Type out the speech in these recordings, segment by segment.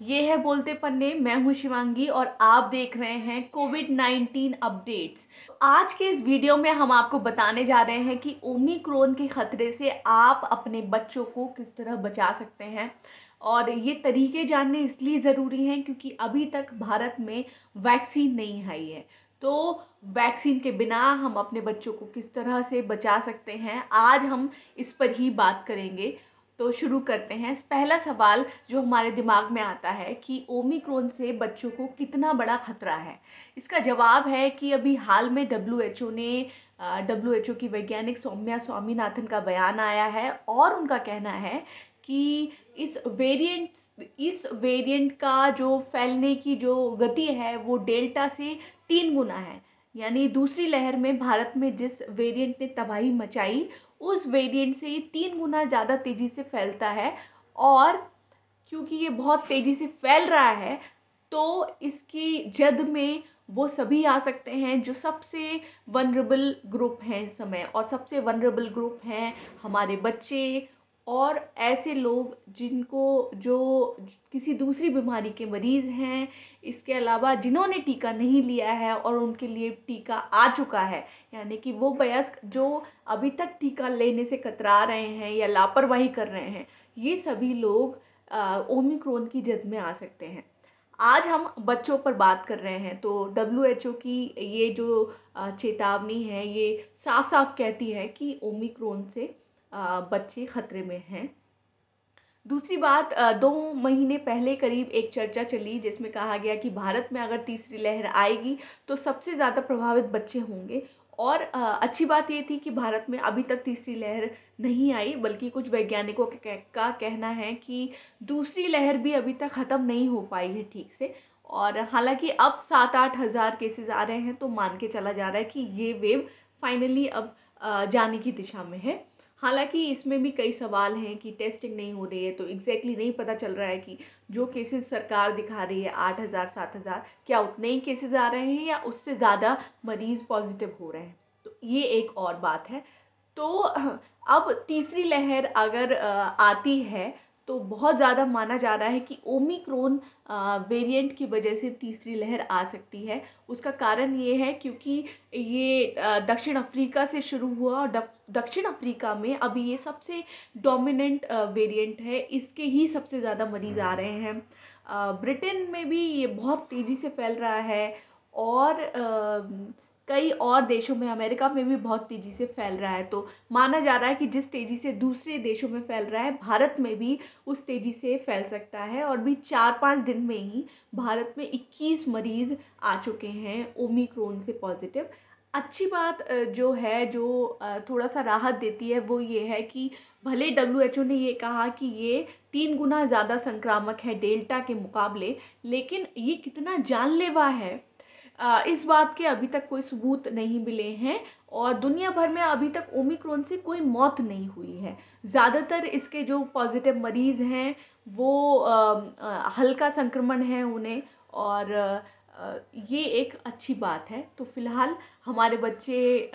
ये है बोलते पन्ने, मैं हूँ शिवांगी और आप देख रहे हैं कोविड 19 अपडेट्स आज के इस वीडियो में हम आपको बताने जा रहे हैं कि ओमिक्रोन के ख़तरे से आप अपने बच्चों को किस तरह बचा सकते हैं। और ये तरीके जानने इसलिए ज़रूरी हैं क्योंकि अभी तक भारत में वैक्सीन नहीं आई है। तो वैक्सीन के बिना हम अपने बच्चों को किस तरह से बचा सकते हैं, आज हम इस पर ही बात करेंगे। तो शुरू करते हैं। पहला सवाल जो हमारे दिमाग में आता है कि ओमिक्रोन से बच्चों को कितना बड़ा खतरा है? इसका जवाब है कि अभी हाल में डब्ल्यू ने डब्ल्यू की वैज्ञानिक सौम्या स्वामीनाथन का बयान आया है और उनका कहना है कि इस वेरिएंट इस वेरिएंट का जो फैलने की जो गति है वो डेल्टा से तीन गुना है। यानी दूसरी लहर में भारत में जिस वेरिएंट ने तबाही मचाई उस वेरिएंट से ये तीन गुना ज़्यादा तेज़ी से फैलता है और क्योंकि ये बहुत तेज़ी से फैल रहा है तो इसकी जद में वो सभी आ सकते हैं जो सबसे वनरेबल ग्रुप हैं समय और सबसे वनरेबल ग्रुप हैं हमारे बच्चे और ऐसे लोग जिनको जो किसी दूसरी बीमारी के मरीज़ हैं, इसके अलावा जिन्होंने टीका नहीं लिया है और उनके लिए टीका आ चुका है, यानी कि वो वयस्क जो अभी तक टीका लेने से कतरा रहे हैं या लापरवाही कर रहे हैं, ये सभी लोग ओमिक्रोन की जद में आ सकते हैं। आज हम बच्चों पर बात कर रहे हैं तो डब्ल्यू एच ओ की ये जो चेतावनी है, ये साफ़ साफ़ कहती है कि ओमिक्रोन से बच्चे ख़तरे में हैं। दूसरी बात दो महीने पहले करीब एक चर्चा चली जिसमें कहा गया कि भारत में अगर तीसरी लहर आएगी तो सबसे ज़्यादा प्रभावित बच्चे होंगे। और अच्छी बात ये थी कि भारत में अभी तक तीसरी लहर नहीं आई, बल्कि कुछ वैज्ञानिकों का कहना है कि दूसरी लहर भी अभी तक ख़त्म नहीं हो पाई है ठीक से। और हालाँकि अब सात आठ हज़ार केसेस आ रहे हैं तो मान के चला जा रहा है कि ये वेव फाइनली अब जाने की दिशा में है। हालाँकि इसमें भी कई सवाल हैं कि टेस्टिंग नहीं हो रही है तो एग्जैक्टली exactly नहीं पता चल रहा है कि जो केसेस सरकार दिखा रही है, आठ हज़ार, सात हज़ार, क्या उतने ही केसेस आ रहे हैं या उससे ज़्यादा मरीज़ पॉजिटिव हो रहे हैं? तो ये एक और बात है। तो अब तीसरी लहर अगर आती है तो बहुत ज़्यादा माना जा रहा है कि ओमिक्रोन वेरिएंट की वजह से तीसरी लहर आ सकती है। उसका कारण ये है क्योंकि ये दक्षिण अफ्रीका से शुरू हुआ और दक्षिण अफ्रीका में अभी ये सबसे डोमिनेंट वेरिएंट है। इसके ही सबसे ज़्यादा मरीज़ आ रहे हैं। ब्रिटेन में भी ये बहुत तेज़ी से फैल रहा है और कई और देशों में अमेरिका में भी बहुत तेज़ी से फैल रहा है। तो माना जा रहा है कि जिस तेज़ी से दूसरे देशों में फैल रहा है, भारत में भी उस तेज़ी से फैल सकता है और भी चार पाँच दिन में ही भारत में इक्कीस मरीज़ आ चुके हैं, ओमिक्रोन से पॉजिटिव। अच्छी बात जो है, जो थोड़ा सा राहत देती है, वो ये है कि भले डब्ल्यू एच ओ ने ये कहा कि ये तीन गुना ज़्यादा संक्रामक है डेल्टा के मुकाबले, लेकिन ये कितना जानलेवा है इस बात के अभी तक कोई सबूत नहीं मिले हैं और दुनिया भर में अभी तक ओमिक्रोन से कोई मौत नहीं हुई है। ज़्यादातर इसके जो पॉजिटिव मरीज़ हैं, वो हल्का संक्रमण है उन्हें और ये एक अच्छी बात है। तो फ़िलहाल हमारे बच्चे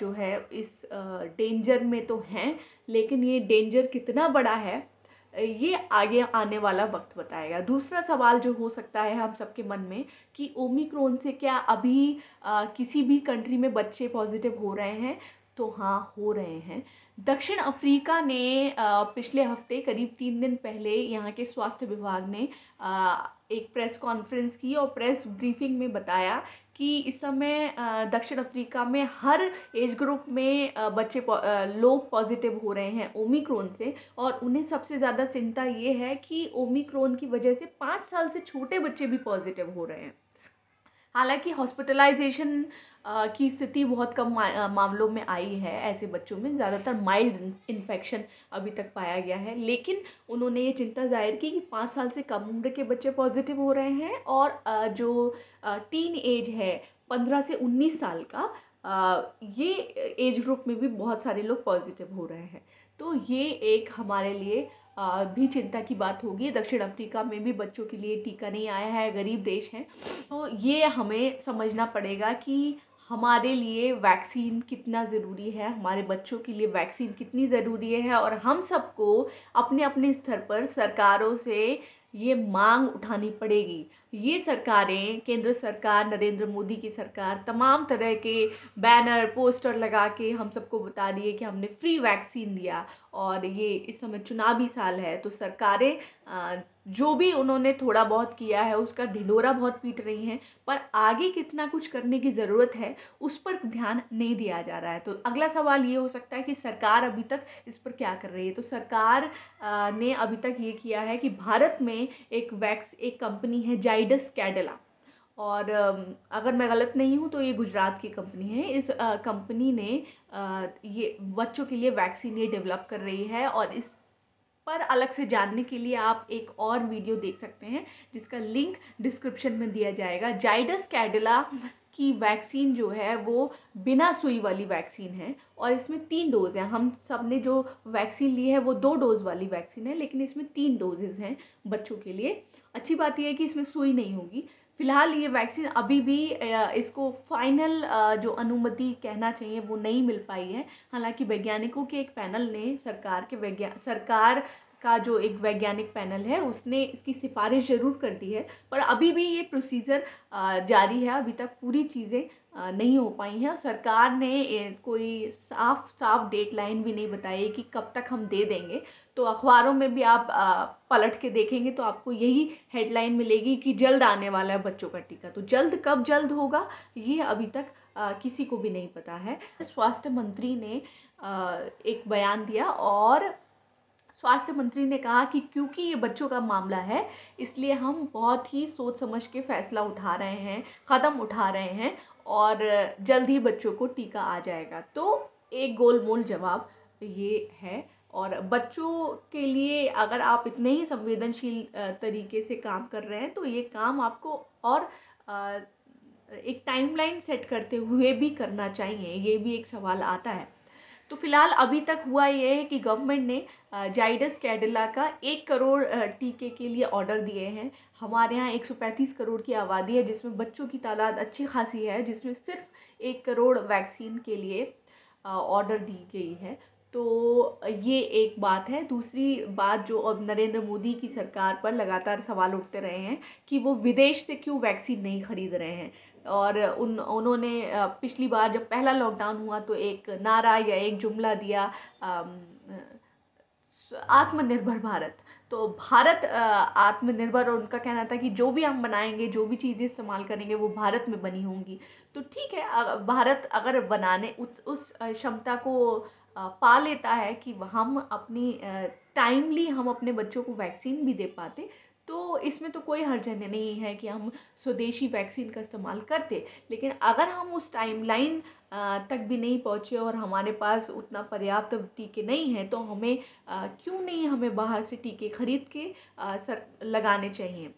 जो है इस डेंजर में तो हैं, लेकिन ये डेंजर कितना बड़ा है ये आगे आने वाला वक्त बताएगा। दूसरा सवाल जो हो सकता है हम सबके मन में कि ओमिक्रोन से क्या अभी आ, किसी भी कंट्री में बच्चे पॉजिटिव हो रहे हैं? तो हाँ हो रहे हैं। दक्षिण अफ्रीका ने पिछले हफ़्ते करीब तीन दिन पहले यहाँ के स्वास्थ्य विभाग ने एक प्रेस कॉन्फ्रेंस की और प्रेस ब्रीफिंग में बताया कि इस समय दक्षिण अफ्रीका में हर एज ग्रुप में बच्चे लोग पॉजिटिव हो रहे हैं ओमिक्रोन से। और उन्हें सबसे ज़्यादा चिंता ये है कि ओमिक्रोन की वजह से पाँच साल से छोटे बच्चे भी पॉजिटिव हो रहे हैं। हालाँकि हॉस्पिटलाइजेशन की स्थिति बहुत कम मामलों में आई है ऐसे बच्चों में। ज़्यादातर माइल्ड इन्फेक्शन अभी तक पाया गया है। लेकिन उन्होंने ये चिंता ज़ाहिर की कि पाँच साल से कम उम्र के बच्चे पॉजिटिव हो रहे हैं और जो टीन एज है, पंद्रह से उन्नीस साल का ये एज ग्रुप में भी बहुत सारे लोग पॉजिटिव हो रहे हैं। तो ये एक हमारे लिए भी चिंता की बात होगी। दक्षिण अफ्रीका में भी बच्चों के लिए टीका नहीं आया है, गरीब देश हैं। तो ये हमें समझना पड़ेगा कि हमारे लिए वैक्सीन कितना ज़रूरी है, हमारे बच्चों के लिए वैक्सीन कितनी ज़रूरी है और हम सबको अपने अपने स्तर पर सरकारों से ये मांग उठानी पड़ेगी। ये सरकारें, केंद्र सरकार, नरेंद्र मोदी की सरकार, तमाम तरह के बैनर, पोस्टर लगा के हम सबको बता रही है कि हमने फ्री वैक्सीन दिया और ये इस समय चुनावी साल है तो सरकारें जो भी उन्होंने थोड़ा बहुत किया है, उसका ढिंडोरा बहुत पीट रही हैं, पर आगे कितना कुछ करने की ज़रूरत है, उस पर ध्यान नहीं दिया जा रहा है। तो अगला सवाल ये हो सकता है कि सरकार अभी तक इस पर क्या कर रही है? तो सरकार ने अभी तक ये किया है कि भारत में एक वैक्स, एक कंपनी है जाइडस कैडेला। और अगर मैं गलत नहीं हूँ तो ये गुजरात की कंपनी है। इस कंपनी ने ये बच्चों के लिए वैक्सीन ये डेवलप कर रही है और इस पर अलग से जानने के लिए आप एक और वीडियो देख सकते हैं, जिसका लिंक डिस्क्रिप्शन में दिया जाएगा। जाइडस कैडिला की वैक्सीन जो है, वो बिना सुई वाली वैक्सीन है और इसमें तीन डोज़ हैं। हम सबने जो वैक्सीन ली है, वो दो डोज़ वाली वैक्सीन है, लेकिन इसमें तीन डोजेज़ हैं बच्चों के लिए। अच्छी बात यह है कि इसमें सुई नहीं होगी। फ़िलहाल ये वैक्सीन अभी भी इसको फाइनल जो अनुमति कहना चाहिए वो नहीं मिल पाई है। हालाँकि वैज्ञानिकों के एक पैनल ने सरकार के वैज्ञान सरकार का जो एक वैज्ञानिक पैनल है, उसने इसकी सिफारिश ज़रूर कर दी है। पर अभी भी ये प्रोसीजर जारी है, अभी तक पूरी चीज़ें नहीं हो पाई हैं। सरकार ने कोई साफ़ साफ़ डेट लाइन भी नहीं बताई कि कब तक हम दे देंगे। तो अखबारों में भी आप पलट के देखेंगे तो आपको यही हेडलाइन मिलेगी कि जल्द आने वाला है बच्चों का टीका। तो जल्द, कब जल्द होगा, ये अभी तक किसी को भी नहीं पता है। स्वास्थ्य मंत्री ने एक बयान दिया और स्वास्थ्य मंत्री ने कहा कि क्योंकि ये बच्चों का मामला है, इसलिए हम बहुत ही सोच समझ के फ़ैसला उठा रहे हैं, कदम उठा रहे हैं और जल्द ही बच्चों को टीका आ जाएगा। तो एक गोल मोल जवाब ये है और बच्चों के लिए अगर आप इतने ही संवेदनशील तरीके से काम कर रहे हैं तो ये काम आपको और एक टाइमलाइन सेट करते हुए भी करना चाहिए, ये भी एक सवाल आता है। तो फ़िलहाल अभी तक हुआ ये है कि गवर्नमेंट ने जाइडस कैडिला का एक करोड़ टीके के लिए ऑर्डर दिए हैं। हमारे यहाँ 135 करोड़ की आबादी है, जिसमें बच्चों की तादाद अच्छी खासी है, जिसमें सिर्फ़ एक करोड़ वैक्सीन के लिए ऑर्डर दी गई है। तो ये एक बात है। दूसरी बात जो अब नरेंद्र मोदी की सरकार पर लगातार सवाल उठते रहे हैं कि वो विदेश से क्यों वैक्सीन नहीं खरीद रहे हैं? और उन, उन्होंने पिछली बार जब पहला लॉकडाउन हुआ तो एक नारा या एक जुमला दिया आत्मनिर्भर भारत। तो भारत आत्मनिर्भर और उनका कहना था कि जो भी हम बनाएँगे, जो भी चीज़ें इस्तेमाल करेंगे, वो भारत में बनी होंगी। तो ठीक है भारत अगर बनाने उस क्षमता को पा लेता है कि हम अपनी टाइमली हम अपने बच्चों को वैक्सीन भी दे पाते तो इसमें तो कोई हर्ज नहीं है कि हम स्वदेशी वैक्सीन का इस्तेमाल करते। लेकिन अगर हम उस टाइमलाइन तक भी नहीं पहुँचे और हमारे पास उतना पर्याप्त टीके नहीं हैं तो हमें क्यों नहीं हमें बाहर से टीके खरीद के सर, लगाने चाहिए?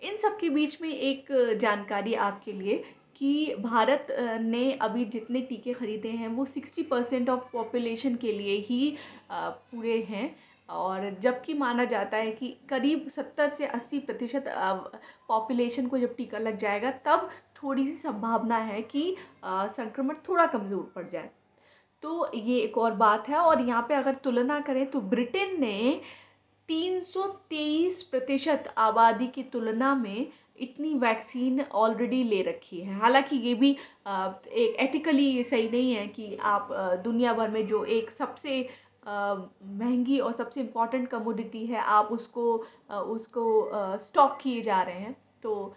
इन सब के बीच में एक जानकारी आपके लिए कि भारत ने अभी जितने टीके ख़रीदे हैं, वो सिक्सटी परसेंट ऑफ़ पॉपुलेशन के लिए ही पूरे हैं। और जबकि माना जाता है कि करीब सत्तर से अस्सी प्रतिशत पॉपुलेशन को जब टीका लग जाएगा, तब थोड़ी सी संभावना है कि संक्रमण थोड़ा कमज़ोर पड़ जाए। तो ये एक और बात है और यहाँ पे अगर तुलना करें तो ब्रिटेन ने 323 प्रतिशत आबादी की तुलना में इतनी वैक्सीन ऑलरेडी ले रखी है। हालाँकि ये भी एक एथिकली सही नहीं है कि आप दुनिया भर में जो एक सबसे महँगी और सबसे इंपॉर्टेंट कमोडिटी है, आप उसको उसको स्टॉक किए जा रहे हैं। तो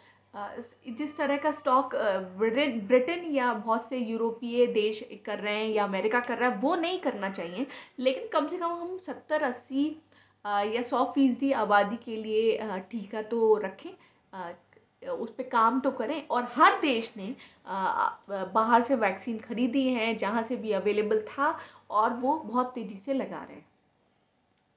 जिस तरह का स्टॉक ब्रिटेन या बहुत से यूरोपीय देश कर रहे हैं या अमेरिका कर रहा है, वो नहीं करना चाहिए। लेकिन कम से कम हम सत्तर, अस्सी या सौ फ़ीसदी आबादी के लिए टीका तो रखें। उस पर काम तो करें। और हर देश ने बाहर से वैक्सीन ख़रीदी है जहाँ से भी अवेलेबल था और वो बहुत तेज़ी से लगा रहे हैं।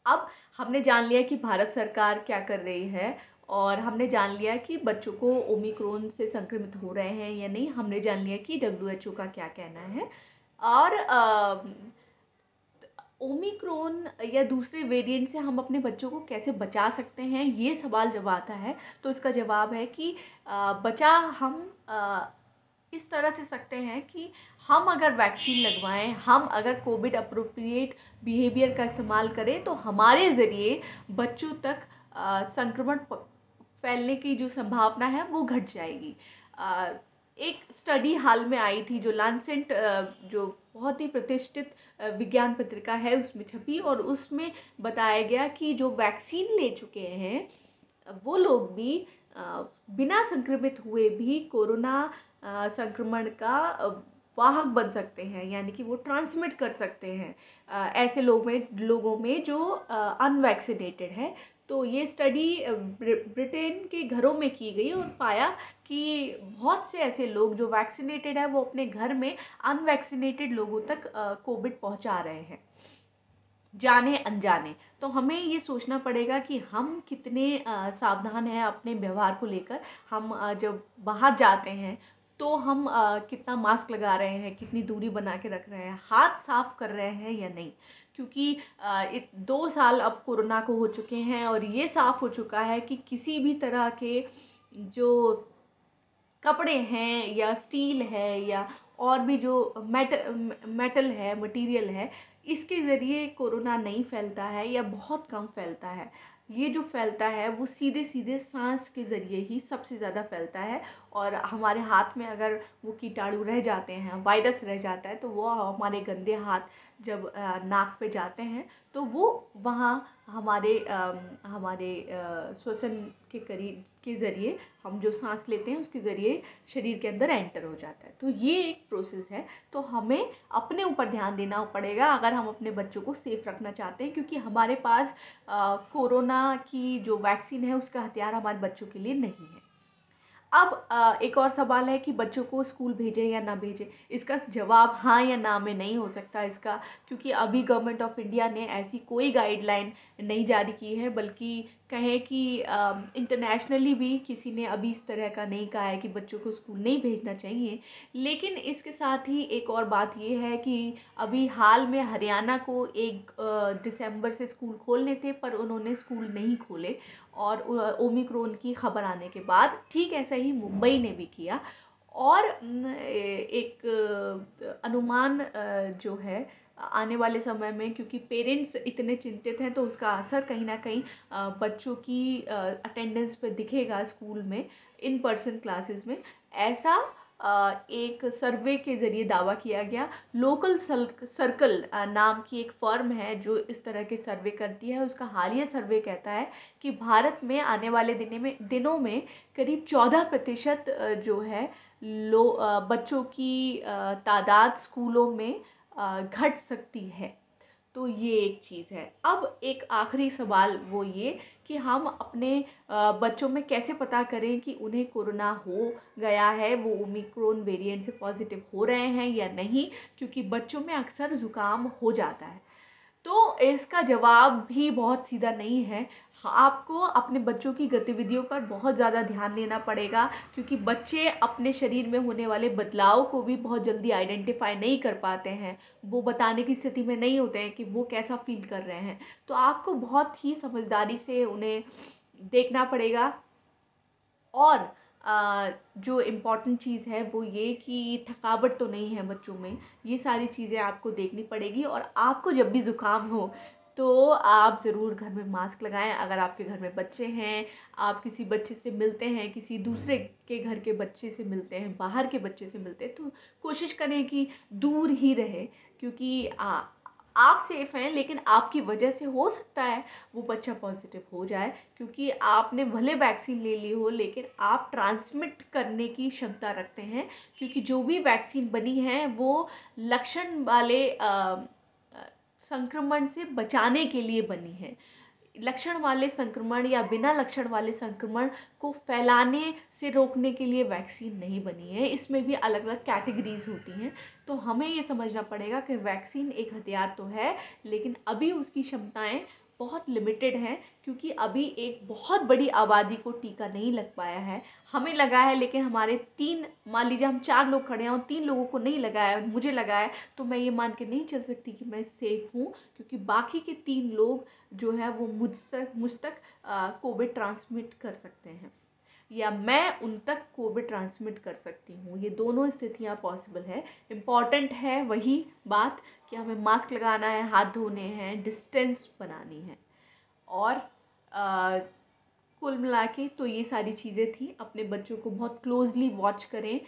अब हमने जान लिया कि भारत सरकार क्या कर रही है और हमने जान लिया कि बच्चों को ओमिक्रोन से संक्रमित हो रहे हैं या नहीं। हमने जान लिया कि डब्ल्यूएचओ का क्या कहना है। और आ, ओमिक्रोन या दूसरे वेरिएंट से हम अपने बच्चों को कैसे बचा सकते हैं, ये सवाल जब आता है तो इसका जवाब है कि बचा हम इस तरह से सकते हैं कि हम अगर वैक्सीन लगवाएँ, हम अगर कोविड अप्रोप्रिएट बिहेवियर का इस्तेमाल करें तो हमारे ज़रिए बच्चों तक संक्रमण फैलने की जो संभावना है, वो घट जाएगी। एक स्टडी हाल में आई थी जो लानसेंट जो बहुत ही प्रतिष्ठित विज्ञान पत्रिका है उसमें छपी और उसमें बताया गया कि जो वैक्सीन ले चुके हैं, वो लोग भी बिना संक्रमित हुए भी कोरोना संक्रमण का वाहक बन सकते हैं, यानी कि वो ट्रांसमिट कर सकते हैं। ऐसे लोग में, लोगों में जो अनवैक्सीनेटेड है तो ये स्टडी ब्रिटेन के घरों में की गई और पाया कि बहुत से ऐसे लोग जो वैक्सीनेटेड हैं वो अपने घर में अनवैक्सीनेटेड लोगों तक कोविड पहुँचा रहे हैं। जाने अनजाने। तो हमें ये सोचना पड़ेगा कि हम कितने सावधान हैं अपने व्यवहार को लेकर। हम जब बाहर जाते हैं तो हम आ, कितना मास्क लगा रहे हैं कितनी दूरी बना के रख रहे हैं हाथ साफ़ कर रहे हैं या नहीं? क्योंकि दो साल अब कोरोना को हो चुके हैं और ये साफ़ हो चुका है कि किसी भी तरह के जो कपड़े हैं या स्टील है या और भी जो मेट मेटल है मटेरियल है इसके ज़रिए कोरोना नहीं फैलता है या बहुत कम फैलता है। ये जो फैलता है, वो सीधे सीधे सांस के ज़रिए ही सबसे ज़्यादा फैलता है और हमारे हाथ में अगर वो कीटाणु रह जाते हैं, वायरस रह जाता है तो वो हमारे गंदे हाथ जब नाक पे जाते हैं तो वो वहाँ हमारे हमारे श्वसन के करीब, के ज़रिए, हम जो सांस लेते हैं, उसके ज़रिए शरीर के अंदर एंटर हो जाता है। तो ये एक प्रोसेस है। तो हमें अपने ऊपर ध्यान देना पड़ेगा, अगर हम अपने बच्चों को सेफ़ रखना चाहते हैं, क्योंकि हमारे पास कोरोना की जो वैक्सीन है, उसका हथियार हमारे बच्चों के लिए नहीं है। अब एक और सवाल है कि बच्चों को स्कूल भेजें या ना भेजें? इसका जवाब हाँ या ना में नहीं हो सकता इसका, क्योंकि अभी गवर्नमेंट ऑफ़ इंडिया ने ऐसी कोई गाइडलाइन नहीं जारी की है, बल्कि कहें कि इंटरनेशनली भी किसी ने अभी इस तरह का नहीं कहा है कि बच्चों को स्कूल नहीं भेजना चाहिए। लेकिन इसके साथ ही एक और बात ये है कि अभी हाल में हरियाणा को एक दिसंबर से स्कूल खोलने थे, पर उन्होंने स्कूल नहीं खोले। और ओमिक्रोन की खबर आने के बाद ठीक ऐसा ही मुंबई ने भी किया। और एक अनुमान जो है, आने वाले समय में क्योंकि पेरेंट्स इतने चिंतित हैं तो उसका असर कहीं ना कहीं बच्चों की अटेंडेंस पर दिखेगा स्कूल में इन पर्सन क्लासेस में। ऐसा एक सर्वे के ज़रिए दावा किया गया। लोकल सर्कल नाम की एक फर्म है जो इस तरह के सर्वे करती है। उसका हालिया सर्वे कहता है कि भारत में आने वाले दिने में, दिनों में करीब चौदह प्रतिशत जो है, लो बच्चों की तादाद स्कूलों में घट सकती है। तो ये एक चीज़ है। अब एक आखिरी सवाल वो ये कि हम अपने बच्चों में कैसे पता करें कि उन्हें कोरोना हो गया है, वो ओमिक्रोन वेरिएंट से पॉजिटिव हो रहे हैं या नहीं? क्योंकि बच्चों में अक्सर ज़ुकाम हो जाता है। तो इसका जवाब भी बहुत सीधा नहीं है। आपको अपने बच्चों की गतिविधियों पर बहुत ज़्यादा ध्यान देना पड़ेगा, क्योंकि बच्चे अपने शरीर में होने वाले बदलाव को भी बहुत जल्दी आइडेंटिफाई नहीं कर पाते हैं। वो बताने की स्थिति में नहीं होते हैं कि वो कैसा फील कर रहे हैं। तो आपको बहुत ही समझदारी से उन्हें देखना पड़ेगा। और जो इंपॉर्टेंट चीज़ है वो ये कि थकावट तो नहीं है बच्चों में ये सारी चीज़ें आपको देखनी पड़ेगी और आपको जब भी ज़ुकाम हो तो आप ज़रूर घर में मास्क लगाएँ। अगर आपके घर में बच्चे हैं आप किसी बच्चे से मिलते हैं किसी दूसरे के घर के बच्चे से मिलते हैं बाहर के बच्चे से मिलते हैं तो कोशिश करें कि दूर ही रहे क्योंकि आ, आप सेफ़ हैं, लेकिन आपकी वजह से हो सकता है वो बच्चा पॉजिटिव हो जाए, क्योंकि आपने भले वैक्सीन ले ली हो, लेकिन आप ट्रांसमिट करने की क्षमता रखते हैं, क्योंकि जो भी वैक्सीन बनी है, वो लक्षण वाले संक्रमण से बचाने के लिए बनी है। लक्षण वाले संक्रमण या बिना लक्षण वाले संक्रमण को फैलाने से रोकने के लिए वैक्सीन नहीं बनी है। इसमें भी अलग अलग कैटेगरीज होती हैं। तो हमें ये समझना पड़ेगा कि वैक्सीन एक हथियार तो है, लेकिन अभी उसकी क्षमताएँ बहुत लिमिटेड हैं, क्योंकि अभी एक बहुत बड़ी आबादी को टीका नहीं लग पाया है। हमें लगा है, लेकिन हमारे तीन, मान लीजिए हम चार लोग खड़े हैं और तीन लोगों को नहीं लगाया मुझे लगाया है तो मैं ये मान के नहीं चल सकती कि मैं सेफ़ हूँ, क्योंकि बाकी के तीन लोग जो है वो मुझ तक मुझ तक कोविड ट्रांसमिट कर सकते हैं। या मैं उन तक कोविड ट्रांसमिट कर सकती हूँ? ये दोनों स्थितियाँ पॉसिबल है। इंपॉर्टेंट है वही बात कि हमें मास्क लगाना है हाथ धोने हैं डिस्टेंस बनानी है। और आ, कुल मिला के तो ये सारी चीज़ें थी। अपने बच्चों को बहुत क्लोजली वॉच करें।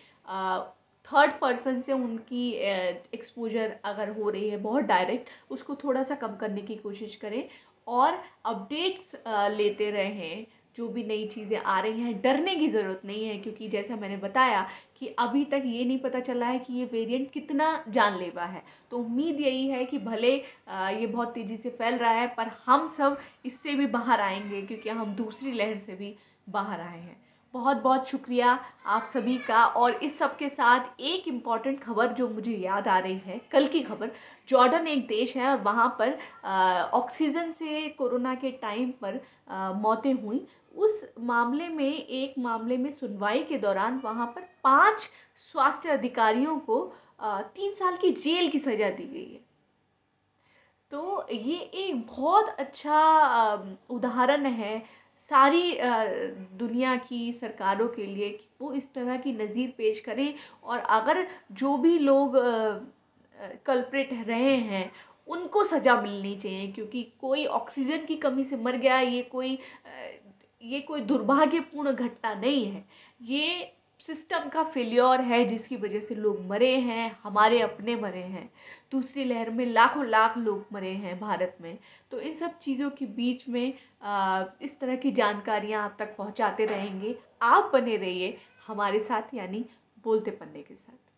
थर्ड पर्सन से उनकी एक्सपोजर अगर हो रही है बहुत डायरेक्ट उसको थोड़ा सा कम करने की कोशिश करें। और अपडेट्स लेते रहें। जो भी नई चीज़ें आ रही हैं, डरने की ज़रूरत नहीं है, क्योंकि जैसा मैंने बताया कि अभी तक ये नहीं पता चला है कि ये वेरिएंट कितना जानलेवा है। तो उम्मीद यही है कि भले ये बहुत तेज़ी से फैल रहा है, पर हम सब इससे भी बाहर आएँगे, क्योंकि हम दूसरी लहर से भी बाहर आए हैं। बहुत बहुत शुक्रिया आप सभी का और इस सब के साथ एक इंपॉर्टेंट खबर जो मुझे याद आ रही है, कल की खबर। जॉर्डन एक देश है और वहाँ पर ऑक्सीजन से कोरोना के टाइम पर मौतें हुई। उस मामले में, एक मामले में सुनवाई के दौरान वहाँ पर पाँच स्वास्थ्य अधिकारियों को तीन साल की जेल की सज़ा दी गई है। तो ये एक बहुत अच्छा उदाहरण है सारी दुनिया की सरकारों के लिए कि वो इस तरह की नज़ीर पेश करें और अगर जो भी लोग कल्प्रिट रहे हैं, उनको सज़ा मिलनी चाहिए क्योंकि कोई ऑक्सीजन की कमी से मर गया, ये कोई ये कोई दुर्भाग्यपूर्ण घटना नहीं है। ये सिस्टम का फेल्योर है जिसकी वजह से लोग मरे हैं हमारे अपने मरे हैं। दूसरी लहर में लाखों लाख लोग मरे हैं भारत में। तो इन सब चीज़ों के बीच में आ, इस तरह की जानकारियाँ आप तक पहुँचाते रहेंगे। आप बने रहिए हमारे साथ यानी बोलते पन्ने के साथ।